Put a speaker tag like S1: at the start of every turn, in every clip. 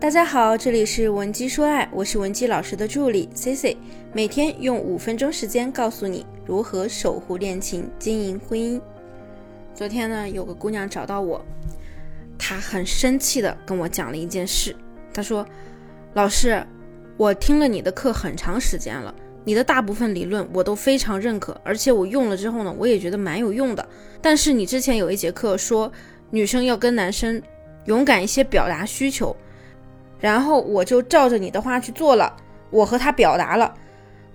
S1: 大家好，这里是文姬说爱，我是文姬老师的助理 C C，每天用五分钟时间告诉你如何守护恋情、经营婚姻。昨天呢，有个姑娘找到我，她很生气的跟我讲了一件事。她说：“老师，我听了你的课很长时间了，你的大部分理论我都非常认可，而且我用了之后呢，我也觉得蛮有用的。但是你之前有一节课说，女生要跟男生勇敢一些表达需求。”然后我就照着你的话去做了，我和他表达了，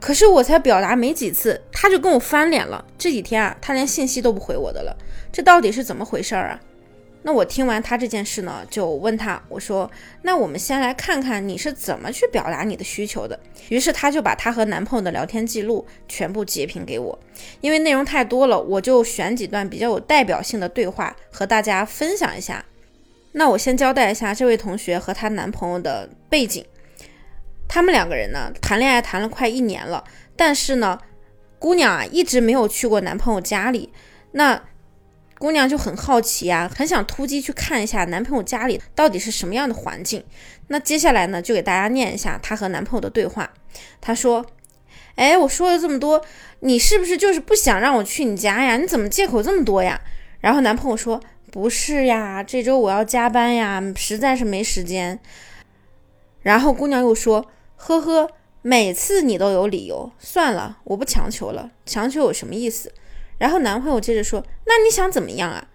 S1: 可是我才表达没几次，他就跟我翻脸了。这几天啊，他连信息都不回我的了，这到底是怎么回事儿啊？那我听完他这件事呢，就问他，我说，那我们先来看看你是怎么去表达你的需求的。于是他就把他和男朋友的聊天记录全部截屏给我，因为内容太多了，我就选几段比较有代表性的对话和大家分享一下。那我先交代一下这位同学和她男朋友的背景。他们两个人呢，谈恋爱谈了快一年了，但是呢，姑娘啊一直没有去过男朋友家里。那姑娘就很好奇啊，很想突击去看一下男朋友家里到底是什么样的环境。那接下来呢，就给大家念一下她和男朋友的对话。她说：“哎，我说了这么多，你是不是就是不想让我去你家呀？你怎么借口这么多呀？”然后男朋友说。不是呀，这周我要加班呀，实在是没时间。然后姑娘又说：“呵呵，每次你都有理由，算了，我不强求了，强求有什么意思？”然后男朋友接着说：“那你想怎么样啊？”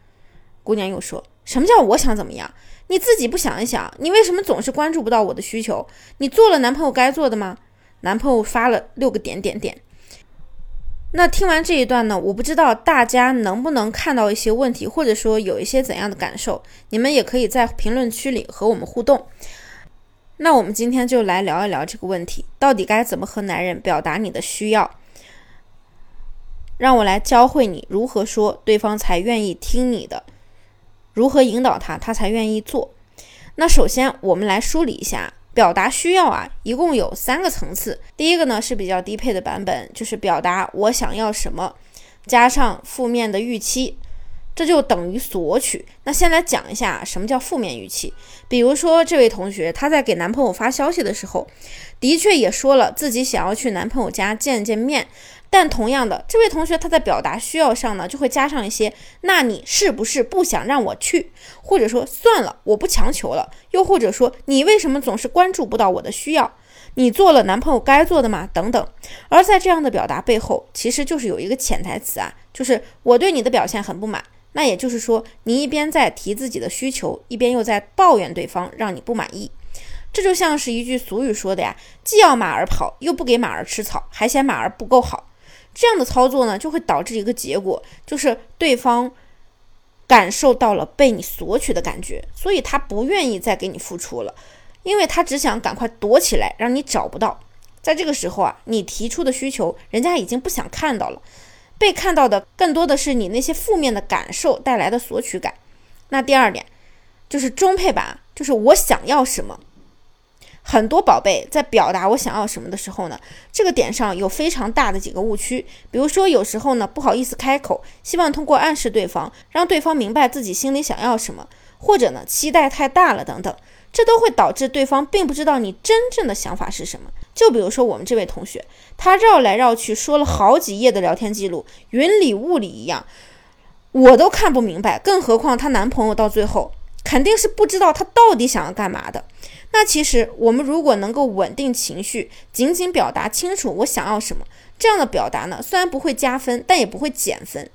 S1: 姑娘又说：“什么叫我想怎么样？你自己不想一想，你为什么总是关注不到我的需求？你做了男朋友该做的吗？”男朋友发了六个点点点。那听完这一段呢，我不知道大家能不能看到一些问题，或者说有一些怎样的感受，你们也可以在评论区里和我们互动。那我们今天就来聊一聊这个问题，到底该怎么和男人表达你的需要？让我来教会你如何说，对方才愿意听你的；如何引导他，他才愿意做。那首先，我们来梳理一下。表达需要啊，一共有三个层次。第一个呢是比较低配的版本，就是表达我想要什么，加上负面的预期，这就等于索取。那先来讲一下什么叫负面预期。比如说这位同学，她在给男朋友发消息的时候，的确也说了自己想要去男朋友家见见面。但同样的，这位同学他在表达需要上呢，就会加上一些“那你是不是不想让我去？”或者说“算了，我不强求了。”又或者说“你为什么总是关注不到我的需要？你做了男朋友该做的吗？”等等。而在这样的表达背后，其实就是有一个潜台词啊，就是我对你的表现很不满。那也就是说，你一边在提自己的需求，一边又在抱怨对方让你不满意。这就像是一句俗语说的呀：“既要马儿跑，又不给马儿吃草，还嫌马儿不够好。”这样的操作呢，就会导致一个结果，就是对方感受到了被你索取的感觉，所以他不愿意再给你付出了，因为他只想赶快躲起来，让你找不到。在这个时候啊，你提出的需求，人家已经不想看到了，被看到的更多的是你那些负面的感受带来的索取感。那第二点就是中配版，就是我想要什么。很多宝贝在表达我想要什么的时候呢，这个点上有非常大的几个误区。比如说，有时候呢不好意思开口，希望通过暗示对方，让对方明白自己心里想要什么，或者呢期待太大了等等，这都会导致对方并不知道你真正的想法是什么。就比如说我们这位同学，他绕来绕去说了好几页的聊天记录，云里雾里一样，我都看不明白，更何况她男朋友到最后肯定是不知道他到底想要干嘛的。那其实我们如果能够稳定情绪，仅仅表达清楚我想要什么，这样的表达呢，虽然不会加分，但也不会减分。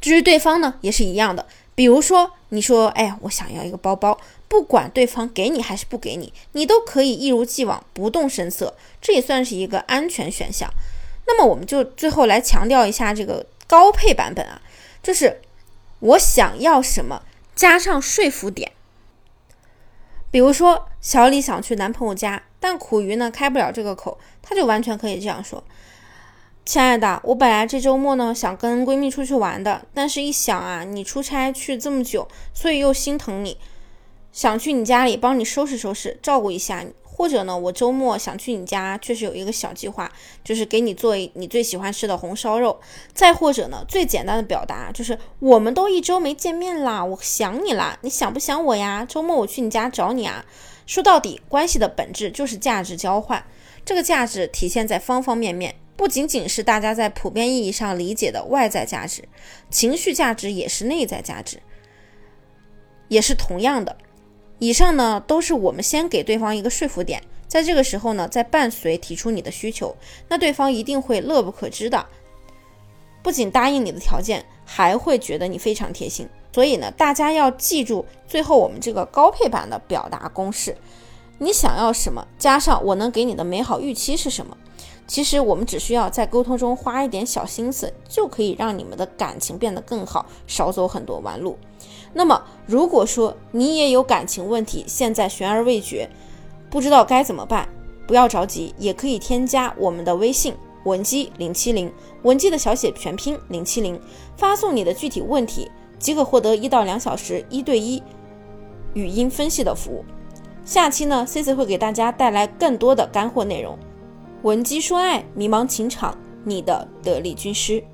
S1: 至于对方呢，也是一样的。比如说，你说，哎呀，我想要一个包包，不管对方给你还是不给你，你都可以一如既往不动声色，这也算是一个安全选项。那么，我们就最后来强调一下这个高配版本啊，就是我想要什么，加上说服点。比如说，小李想去男朋友家，但苦于呢开不了这个口，他就完全可以这样说：“亲爱的，我本来这周末呢想跟闺蜜出去玩的，但是一想啊，你出差去这么久，所以又心疼你，想去你家里帮你收拾收拾，照顾一下你。”或者呢，我周末想去你家，确实有一个小计划，就是给你做你最喜欢吃的红烧肉。再或者呢，最简单的表达就是我们都一周没见面啦，我想你啦，你想不想我呀？周末我去你家找你啊。说到底，关系的本质就是价值交换，这个价值体现在方方面面，不仅仅是大家在普遍意义上理解的外在价值，情绪价值也是内在价值，也是同样的。以上呢都是我们先给对方一个说服点，在这个时候呢，再伴随提出你的需求，那对方一定会乐不可支的，不仅答应你的条件，还会觉得你非常贴心。所以呢，大家要记住最后我们这个高配版的表达公式：你想要什么，加上我能给你的美好预期是什么。其实我们只需要在沟通中花一点小心思，就可以让你们的感情变得更好，少走很多弯路。那么，如果说你也有感情问题，现在悬而未决，不知道该怎么办，不要着急，也可以添加我们的微信文姬零七零，文姬的小写全拼零七零，发送你的具体问题，即可获得一到两小时一对一语音分析的服务。下期呢，C C 会给大家带来更多的干货内容。闻鸡说爱，迷茫情场，你的得力军师。